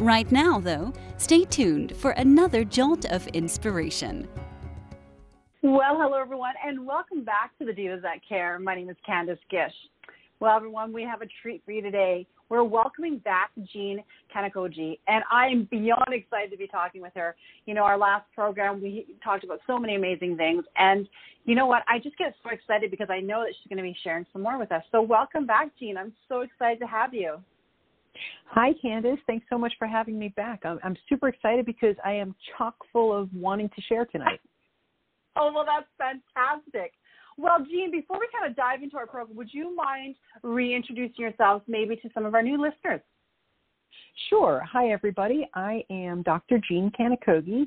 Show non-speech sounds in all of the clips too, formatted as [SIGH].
Right now, though, stay tuned for another jolt of inspiration. Well, hello everyone, and welcome back to the Divas That Care. My name is Candice Gish. Well, everyone, we have a treat for you today. We're welcoming back Jean Kanokogi, and I am beyond excited to be talking with her. You know, our last program, we talked about so many amazing things, and you know what? I just get so excited because I know that she's going to be sharing some more with us. So, welcome back, Jean. I'm so excited to have you. Hi, Candice. Thanks so much for having me back. I'm, I'm super excited because I am chock full of wanting to share tonight. [LAUGHS] oh, well, that's fantastic. Well, Jean, before we kind of dive into our program, would you mind reintroducing yourselves maybe to some of our new listeners? Sure. Hi, everybody. I am Dr. Jean Kanokogi.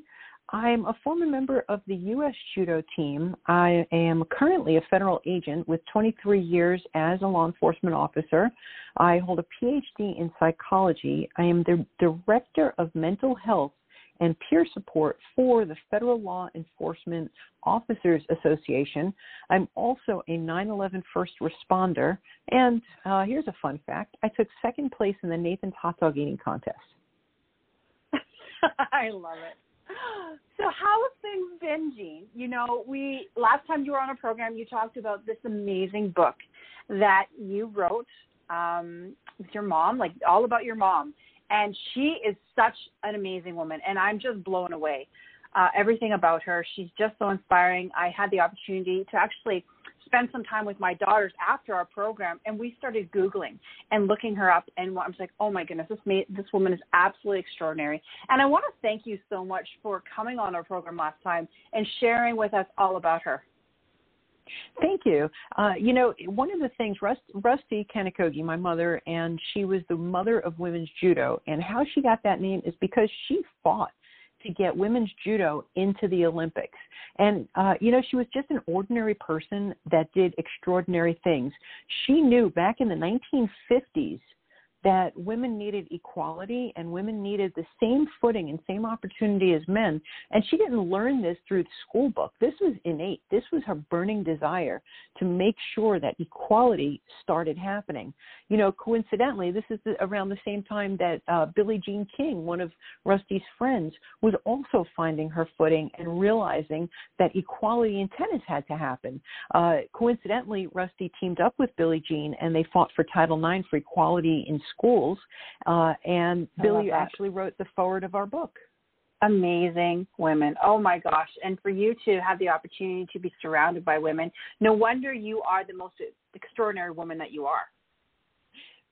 I'm a former member of the U.S. Judo team. I am currently a federal agent with 23 years as a law enforcement officer. I hold a PhD in psychology. I am the director of mental health and peer support for the Federal Law Enforcement Officers Association. I'm also a 9 11 first responder. And uh, here's a fun fact I took second place in the Nathan's Hot Dog Eating Contest. [LAUGHS] I love it. [GASPS] So how have things been, Jean? You know, we last time you were on a program, you talked about this amazing book that you wrote um, with your mom, like all about your mom, and she is such an amazing woman, and I'm just blown away. Uh, everything about her, she's just so inspiring. I had the opportunity to actually spend some time with my daughters after our program, and we started googling and looking her up. And I was like, "Oh my goodness, this this woman is absolutely extraordinary." And I want to thank you so much for coming on our program last time and sharing with us all about her. Thank you. Uh, you know, one of the things, Rust, Rusty Kanokogi, my mother, and she was the mother of women's judo. And how she got that name is because she fought to get women's judo into the Olympics. And, uh, you know, she was just an ordinary person that did extraordinary things. She knew back in the 1950s that women needed equality and women needed the same footing and same opportunity as men. And she didn't learn this through the school book. This was innate. This was her burning desire to make sure that equality started happening. You know, coincidentally, this is the, around the same time that uh, Billie Jean King, one of Rusty's friends, was also finding her footing and realizing that equality in tennis had to happen. Uh, coincidentally, Rusty teamed up with Billie Jean and they fought for Title IX for equality in schools. Uh, and Billie actually wrote the forward of our book. Amazing women. Oh my gosh. And for you to have the opportunity to be surrounded by women, no wonder you are the most extraordinary woman that you are.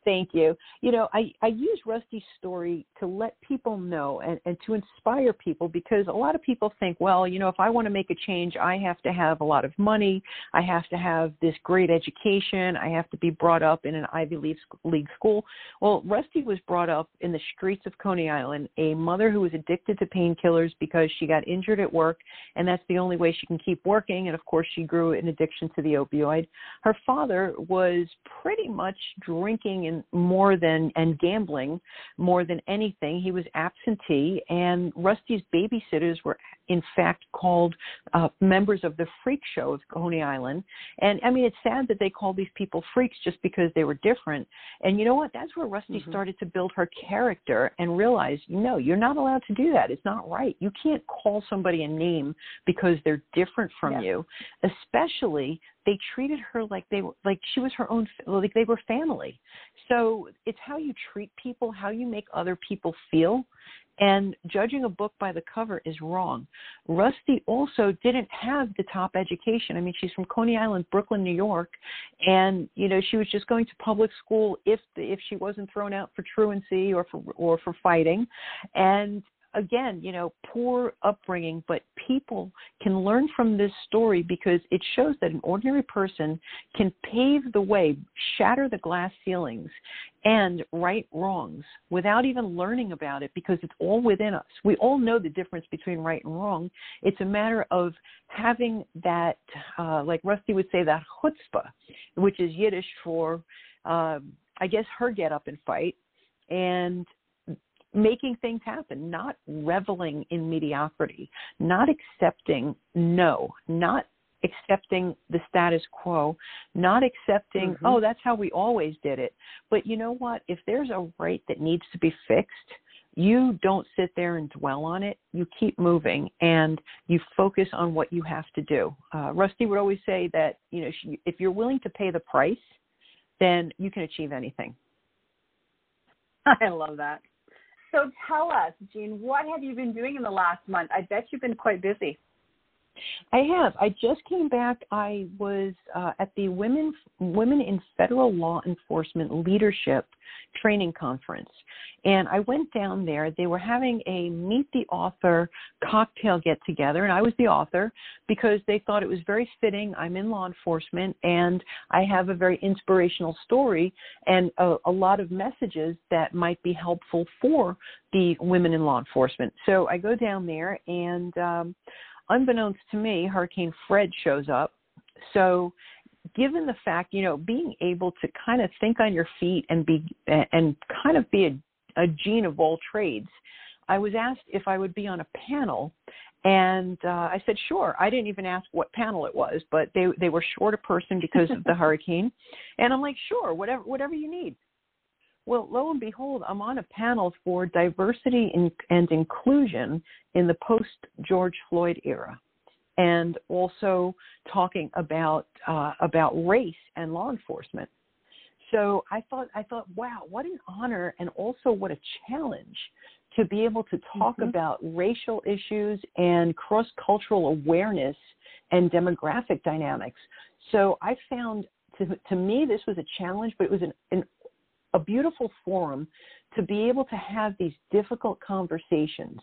Thank you. You know, I, I use Rusty's story to let people know and, and to inspire people because a lot of people think, well, you know, if I want to make a change, I have to have a lot of money. I have to have this great education. I have to be brought up in an Ivy League school. Well, Rusty was brought up in the streets of Coney Island, a mother who was addicted to painkillers because she got injured at work, and that's the only way she can keep working. And of course, she grew an addiction to the opioid. Her father was pretty much drinking more than and gambling more than anything. He was absentee, and Rusty's babysitters were in fact called uh, members of the freak show of Coney Island. And I mean, it's sad that they called these people freaks just because they were different. And you know what? That's where Rusty mm-hmm. started to build her character and realize, no, you're not allowed to do that. It's not right. You can't call somebody a name because they're different from yeah. you, especially they treated her like they were like she was her own like they were family so it's how you treat people how you make other people feel and judging a book by the cover is wrong. Rusty also didn't have the top education. I mean she's from coney island brooklyn new york. And you know she was just going to public school if if she wasn't thrown out for truancy or for or for fighting. And again, you know, poor upbringing, but people can learn from this story because it shows that an ordinary person can pave the way, shatter the glass ceilings, and right wrongs without even learning about it because it's all within us. We all know the difference between right and wrong. It's a matter of having that, uh, like Rusty would say, that chutzpah, which is Yiddish for, uh, I guess, her get up and fight. And making things happen, not reveling in mediocrity, not accepting no, not accepting the status quo, not accepting, mm-hmm. oh, that's how we always did it. But you know what? If there's a right that needs to be fixed, you don't sit there and dwell on it. You keep moving and you focus on what you have to do. Uh, Rusty would always say that, you know, if you're willing to pay the price, then you can achieve anything. [LAUGHS] I love that. So tell us, Jean, what have you been doing in the last month? I bet you've been quite busy. I have. I just came back. I was uh, at the Women Women in Federal Law Enforcement Leadership Training Conference, and I went down there. They were having a meet the author cocktail get together, and I was the author because they thought it was very fitting. I'm in law enforcement, and I have a very inspirational story and a, a lot of messages that might be helpful for the women in law enforcement. So I go down there and. Um, unbeknownst to me, Hurricane Fred shows up. So, given the fact, you know, being able to kind of think on your feet and be and kind of be a, a Jean of all trades, I was asked if I would be on a panel, and uh, I said sure. I didn't even ask what panel it was, but they they were short a person because of the [LAUGHS] hurricane, and I'm like sure, whatever whatever you need. Well, lo and behold, I'm on a panel for diversity and inclusion in the post George Floyd era, and also talking about uh, about race and law enforcement. So I thought I thought, wow, what an honor and also what a challenge to be able to talk mm-hmm. about racial issues and cross cultural awareness and demographic dynamics. So I found to, to me this was a challenge, but it was an, an a beautiful forum to be able to have these difficult conversations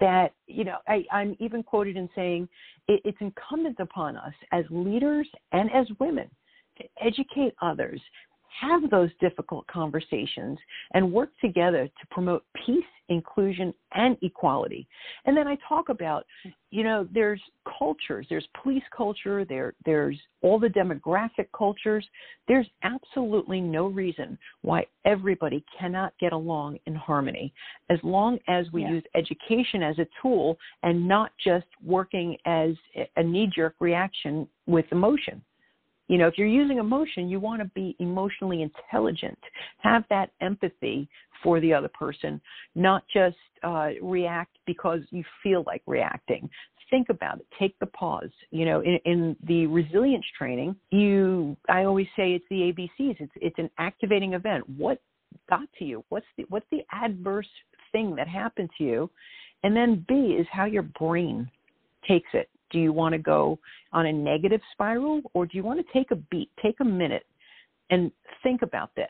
that you know I, i'm even quoted in saying it, it's incumbent upon us as leaders and as women to educate others have those difficult conversations and work together to promote peace, inclusion, and equality. And then I talk about, you know, there's cultures, there's police culture, there there's all the demographic cultures. There's absolutely no reason why everybody cannot get along in harmony as long as we yeah. use education as a tool and not just working as a knee jerk reaction with emotion you know, if you're using emotion, you want to be emotionally intelligent, have that empathy for the other person, not just uh, react because you feel like reacting. Think about it. Take the pause. You know, in, in the resilience training, you, I always say it's the ABCs. It's it's an activating event. What got to you? What's the what's the adverse thing that happened to you? And then B is how your brain takes it do you want to go on a negative spiral or do you want to take a beat, take a minute and think about this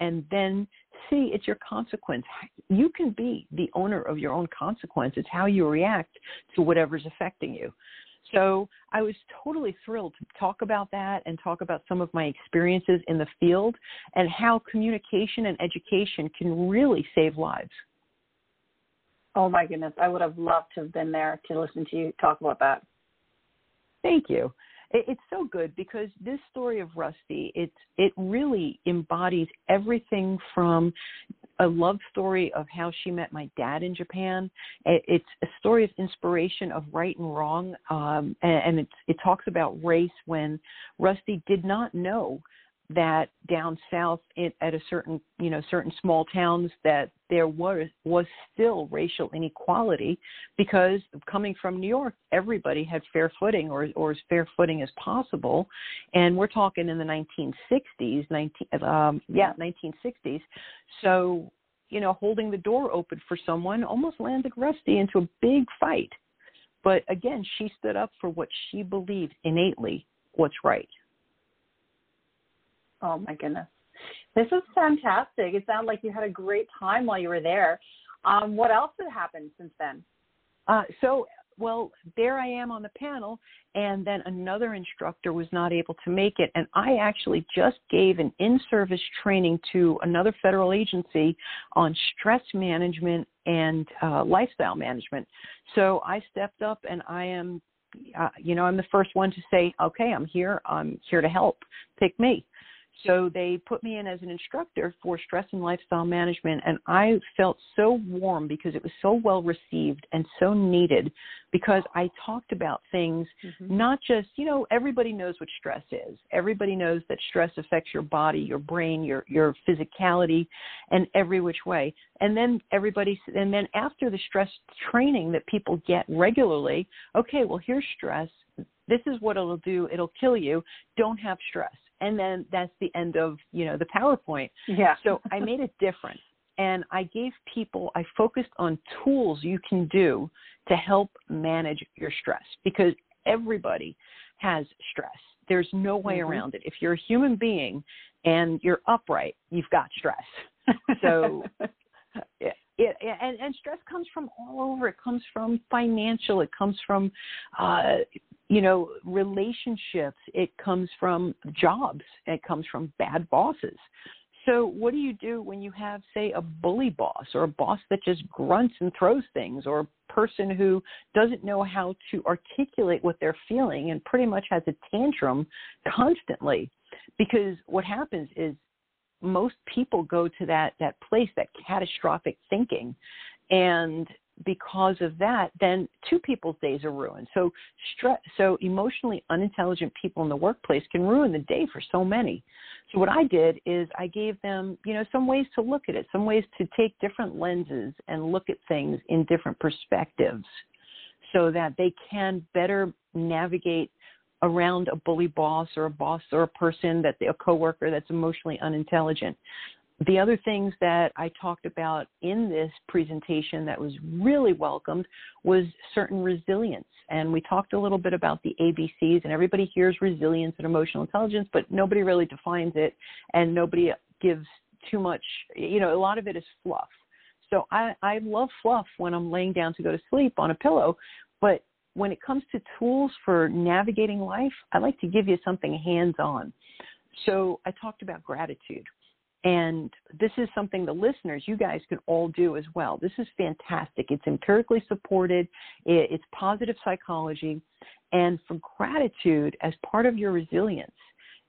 and then see it's your consequence. You can be the owner of your own consequence. It's how you react to whatever's affecting you. So I was totally thrilled to talk about that and talk about some of my experiences in the field and how communication and education can really save lives. Oh my goodness, I would have loved to have been there to listen to you talk about that. Thank you. It's so good because this story of Rusty, it it really embodies everything from a love story of how she met my dad in Japan. It's a story of inspiration of right and wrong, um, and, it, it talks about race when Rusty did not know that down south at a certain you know certain small towns that there was was still racial inequality because coming from New York everybody had fair footing or or as fair footing as possible. And we're talking in the 1960s 19 um yeah 1960s so you know holding the door open for someone almost landed Rusty into a big fight. But again she stood up for what she believed innately what's right Oh my goodness. This is fantastic. It sounded like you had a great time while you were there. Um, what else has happened since then? Uh, so well, there I am on the panel, and then another instructor was not able to make it. And I actually just gave an in service training to another federal agency on stress management and uh, lifestyle management. So I stepped up and I am, uh, you know, I'm the first one to say, okay, I'm here. I'm here to help. Pick me. So they put me in as an instructor for stress and lifestyle management, and I felt so warm because it was so well received and so needed because I talked about things, mm-hmm. not just, you know, everybody knows what stress is. Everybody knows that stress affects your body, your brain, your, your physicality, and every which way. And then everybody, and then after the stress training that people get regularly, okay, well, here's stress. This is what it'll do. It'll kill you. Don't have stress and then that's the end of you know the powerpoint yeah so i made it different and i gave people i focused on tools you can do to help manage your stress because everybody has stress there's no way mm-hmm. around it if you're a human being and you're upright you've got stress so [LAUGHS] it, and, and stress comes from all over. It comes from financial. It comes from uh, you know, relationships, it comes from jobs, it comes from bad bosses. So, what do you do when you have, say, a bully boss or a boss that just grunts and throws things, or a person who doesn't know how to articulate what they're feeling and pretty much has a tantrum constantly? Because what happens is most people go to that that place, that catastrophic thinking, and because of that, then two people's days are ruined. So stress, so emotionally unintelligent people in the workplace can ruin the day for so many. So what I did is I gave them, you know, some ways to look at it, some ways to take different lenses and look at things in different perspectives so that they can better navigate around a bully boss or a boss or a person that a coworker that's emotionally unintelligent the other things that I talked about in this presentation that was really welcomed was certain resilience. And we talked a little bit about the ABCs, and everybody hears resilience and emotional intelligence, but nobody really defines it, and nobody gives too much, you know, a lot of it is fluff. So I, I love fluff when I'm laying down to go to sleep on a pillow, but when it comes to tools for navigating life, I like to give you something hands on. So I talked about gratitude and this is something the listeners, you guys, can all do as well. This is fantastic. It's empirically supported, it's positive psychology. And for gratitude, as part of your resilience,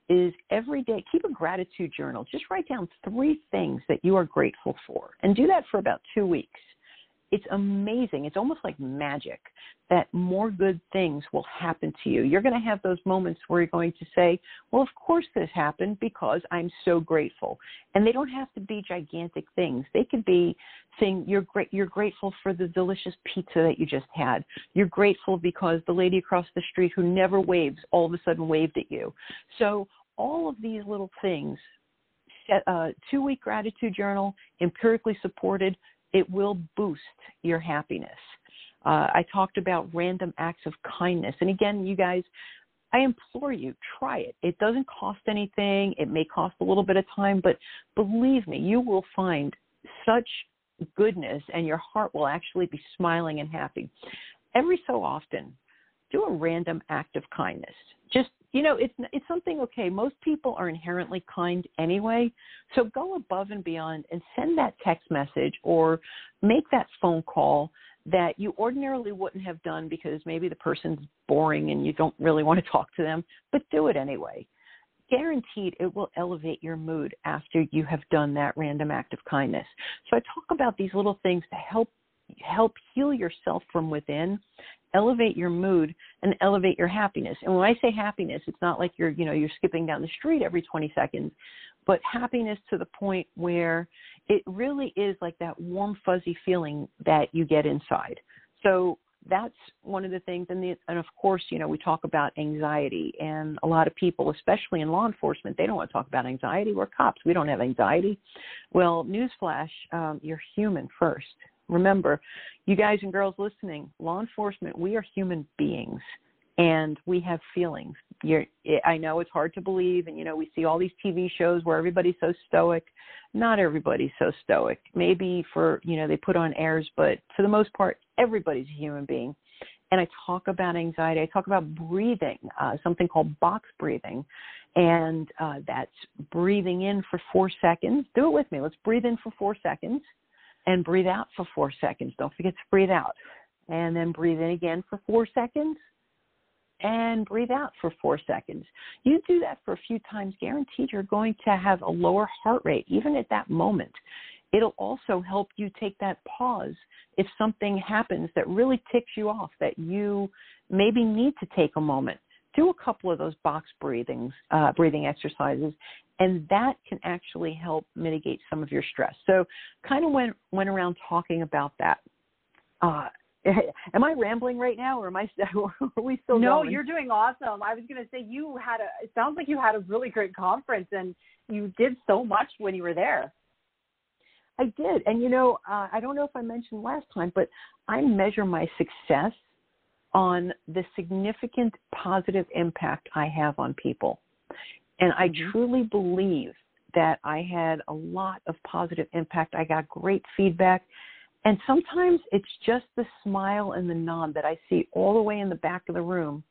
is every day keep a gratitude journal. Just write down three things that you are grateful for and do that for about two weeks it's amazing. It's almost like magic that more good things will happen to you. You're going to have those moments where you're going to say, Well, of course this happened because I'm so grateful. And they don't have to be gigantic things. They could be saying you're great you're grateful for the delicious pizza that you just had. You're grateful because the lady across the street who never waves all of a sudden waved at you. So all of these little things uh, two week gratitude journal, empirically supported, it will boost your happiness. Uh, I talked about random acts of kindness. And again, you guys, I implore you, try it. It doesn't cost anything. It may cost a little bit of time, but believe me, you will find such goodness and your heart will actually be smiling and happy. Every so often, do a random act of kindness. Just you know, it's it's something okay. Most people are inherently kind anyway, so go above and beyond and send that text message or make that phone call that you ordinarily wouldn't have done because maybe the person's boring and you don't really want to talk to them, but do it anyway. Guaranteed it will elevate your mood after you have done that random act of kindness. So I talk about these little things to help help heal yourself from within elevate your mood and elevate your happiness. And when I say happiness, it's not like you're, you know, you're skipping down the street every 20 seconds, but happiness to the point where it really is like that warm fuzzy feeling that you get inside. So that's one of the things. And the, and of course you know we talk about anxiety and a lot of people especially in law enforcement they don't want to talk about anxiety. We're cops. We don't have anxiety. Well newsflash um, you're human first Remember, you guys and girls listening, law enforcement, we are human beings. and we have feelings. You're, I know it's hard to believe, and you know we see all these TV shows where everybody's so stoic. Not everybody's so stoic. Maybe for you know they put on airs, but for the most part, everybody's a human being. And I talk about anxiety. I talk about breathing, uh, something called box breathing, and uh, that's breathing in for four seconds. Do it with me. Let's breathe in for four seconds, and breathe out for four seconds. Don't forget to breathe out, and then breathe in again for four seconds and breathe out for four seconds. You do that for a few times, guaranteed you're going to have a lower heart rate, even at that moment. It'll also help you take that pause if something happens that really ticks you off, that you maybe need to take a moment. Do a couple of those box breathings, uh, breathing exercises, and that can actually help mitigate some of your stress. So, kind of went went around talking about that. Uh, [LAUGHS] am I rambling right now, or am I? [LAUGHS] Are we still? No, going? you're doing awesome. I was going to say you had a. It sounds like you had a really great conference, and you did so much when you were there. I did, and you know, uh, I don't know if I mentioned last time, but I measure my success on the significant positive impact I have on people, and I mm-hmm. truly believe that I had a lot of positive impact. I got great feedback and sometimes it's just the smile and the nod that I see all the way in the back of the room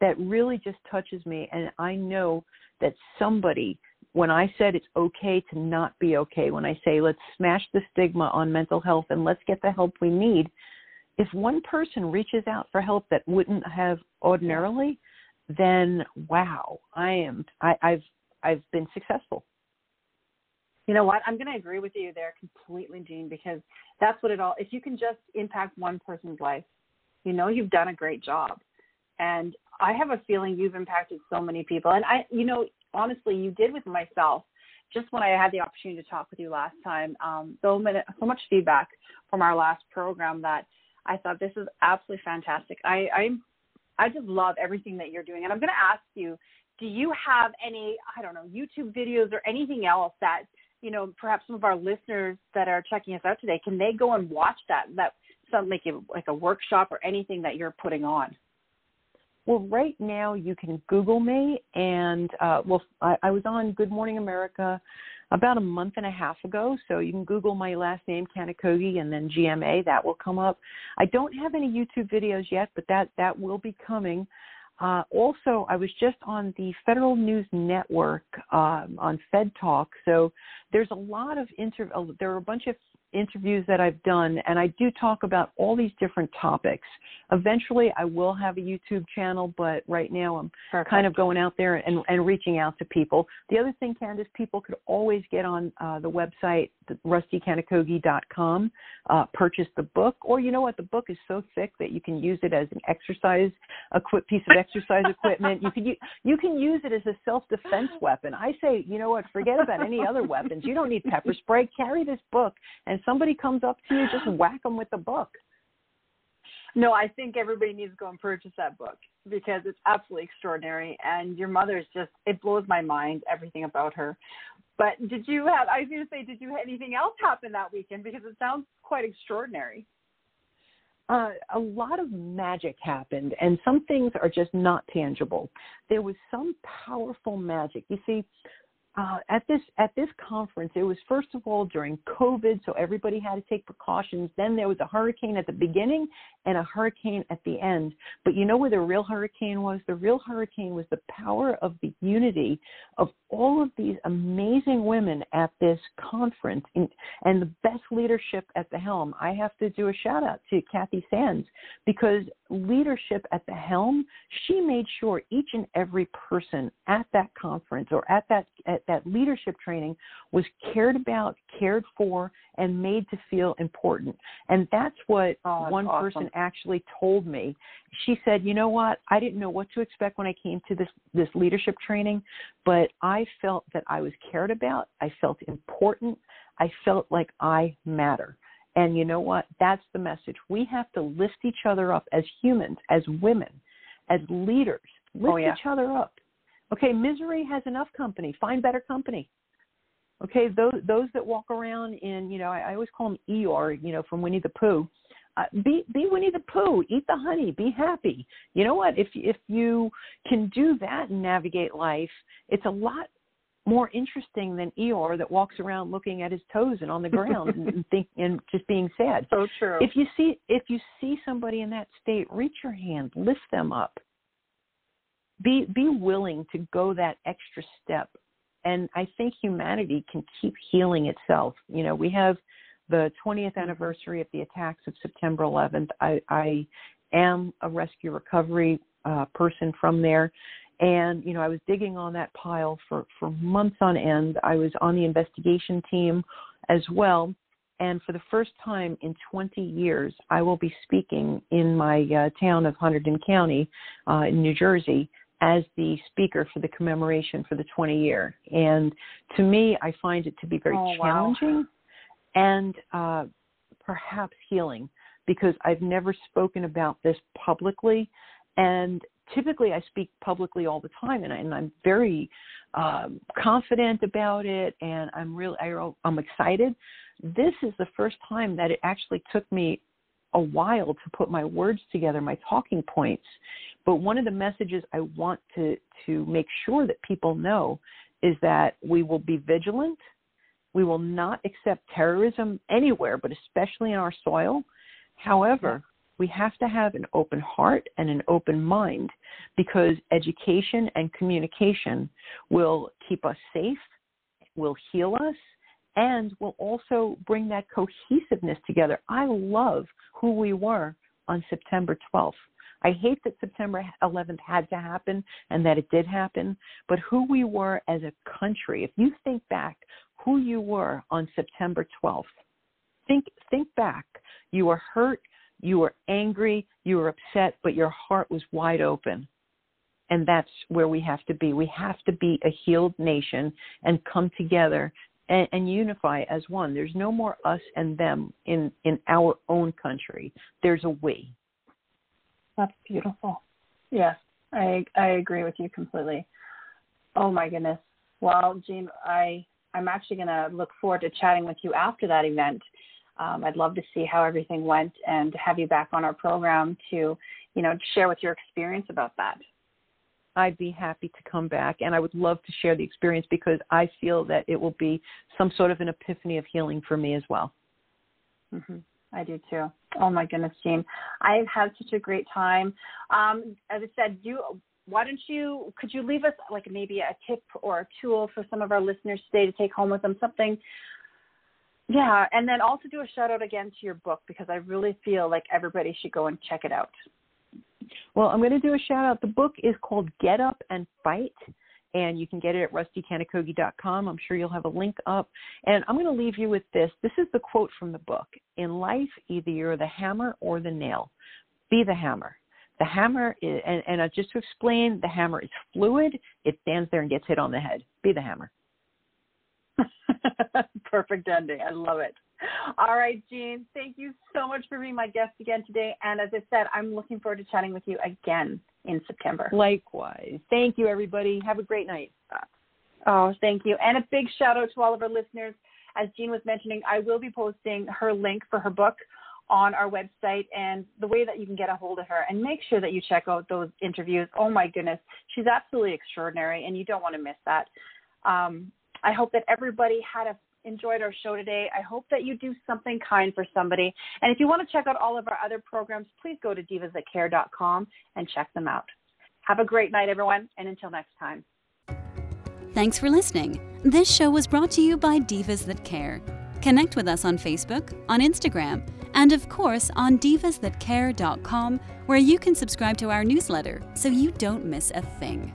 that really just touches me. And I know that somebody, when I said it's okay to not be okay, when I say let's smash the stigma on mental health and let's get the help we need, if one person reaches out for help that wouldn't have ordinarily, then wow, I am I, I've I've been successful. You know what? I'm going to agree with you there completely, Jean, because that's what it all. If you can just impact one person's life, you know you've done a great job. And I have a feeling you've impacted so many people. And I, you know, honestly, you did with myself. Just when I had the opportunity to talk with you last time, um, so many, so much feedback from our last program that I thought this is absolutely fantastic. I, I, I just love everything that you're doing. And I'm going to ask you, do you have any, I don't know, YouTube videos or anything else that you know, perhaps some of our listeners that are checking us out today, can they go and watch that? That something like a, like a workshop or anything that you're putting on? Well, right now you can Google me, and uh, well, I, I was on Good Morning America about a month and a half ago. So you can Google my last name, Kanokogi, and then GMA. That will come up. I don't have any YouTube videos yet, but that that will be coming. Uh, also, I was just on the Federal News Network um, on Fed Talk, so there's a lot of inter. Uh, there are a bunch of interviews that I've done, and I do talk about all these different topics. Eventually, I will have a YouTube channel, but right now I'm Perfect. kind of going out there and, and reaching out to people. The other thing, Candice, people could always get on uh, the website, rustykanokogi.com, uh, purchase the book, or you know what, the book is so thick that you can use it as an exercise equip piece of exercise equipment. You can you can use it as a self defense weapon. I say, you know what, forget about any other weapons. You don't need pepper spray. Carry this book and somebody comes up to you, just [GASPS] whack them with the book. No, I think everybody needs to go and purchase that book because it's absolutely extraordinary. And your mother's just, it blows my mind, everything about her. But did you have, I was going to say, did you have anything else happen that weekend? Because it sounds quite extraordinary. Uh, a lot of magic happened, and some things are just not tangible. There was some powerful magic. You see, uh, at this at this conference, it was first of all during COVID, so everybody had to take precautions. Then there was a hurricane at the beginning and a hurricane at the end. But you know where the real hurricane was? The real hurricane was the power of the unity of all of these amazing women at this conference and, and the best leadership at the helm. I have to do a shout out to Kathy Sands because leadership at the helm, she made sure each and every person at that conference or at that at that leadership training was cared about, cared for, and made to feel important. And that's what oh, one awesome. person actually told me. She said, "You know what? I didn't know what to expect when I came to this this leadership training, but I felt that I was cared about. I felt important. I felt like I matter." And you know what? That's the message. We have to lift each other up as humans, as women, as leaders. Oh, lift oh, yeah. each other up. Okay, misery has enough company. Find better company. Okay, those those that walk around in, you know, I, I always call them Eeyore, you know, from Winnie the Pooh. uh, be be Winnie the Pooh, eat the honey, be happy. You know what? If if you can do that and navigate life, it's a lot more interesting than Eeyore that walks around looking at his toes and on the ground and think and just being sad. So true. If you see if you see somebody in that state, reach your hand, lift them up. Be be willing to go that extra step. And I think humanity can keep healing itself. You know, we have the 20th anniversary of the attacks of September 11th. I, I am a rescue recovery uh, person from there. And, you know, I was digging on that pile for, for months on end. I was on the investigation team as well. And for the first time in 20 years, I will be speaking in my uh, town of Hunterdon County uh, in New Jersey as the speaker for the commemoration for the 20 year. And to me, I find it to be very oh, challenging. Wow and uh, perhaps healing because I've never spoken about this publicly. And typically I speak publicly all the time and, I, I'm very um, confident about it and I'm really, I, I'm excited. This is the first time that it actually took me a while to put my words together, my talking points. But one of the messages I want to, to make sure that people know is that we will be vigilant we will not accept terrorism anywhere, but especially in our soil. However, we have to have an open heart and an open mind because education and communication will keep us safe, will heal us, and will also bring that cohesiveness together. I love who we were on September 12th. I hate that September 11th had to happen and that it did happen, but who we were as a country, if you think back who you were on September 12th. Think think back. You were hurt, you were angry, you were upset, but your heart was wide open. And that's where we have to be. We have to be a healed nation and come together and, and unify as one. There's no more us and them in in our own country. There's a we. That's beautiful. Yes, I I agree with you completely. Oh my goodness. Well, Jean, I I'm actually going to look forward to chatting with you after that event. Um, I'd love to see how everything went and have you back on our program to, you know, share with your experience about that. I'd be happy to come back and I would love to share the experience because I feel that it will be some sort of an epiphany of healing for me as well. Mm-hmm. I do too. Oh my goodness, Jean. I've had such a great time. Um, as I said, you why don't you could you leave us like maybe a tip or a tool for some of our listeners today to take home with them something yeah and then also do a shout out again to your book because i really feel like everybody should go and check it out well i'm going to do a shout out the book is called get up and fight and you can get it at rustykanokogi.com. I'm sure you'll have a link up. And I'm going to leave you with this. This is the quote from the book. In life, either you're the hammer or the nail. Be the hammer. The hammer, is, and, and just to explain, the hammer is fluid. It stands there and gets hit on the head. Be the hammer. [LAUGHS] Perfect ending. I love it. All right, Jean, thank you so much for being my guest again today. And as I said, I'm looking forward to chatting with you again in September. Likewise. Thank you, everybody. Have a great night. Oh, thank you. And a big shout out to all of our listeners. As Jean was mentioning, I will be posting her link for her book on our website and the way that you can get a hold of her and make sure that you check out those interviews. Oh my goodness, she's absolutely extraordinary and you don't want to miss that. Um, I hope that everybody had a, enjoyed our show today. I hope that you do something kind for somebody. And if you want to check out all of our other programs, please go to divasthatcare.com and check them out. Have a great night, everyone, and until next time. Thanks for listening. This show was brought to you by Divas That Care. Connect with us on Facebook, on Instagram, and of course on divasthatcare.com, where you can subscribe to our newsletter so you don't miss a thing.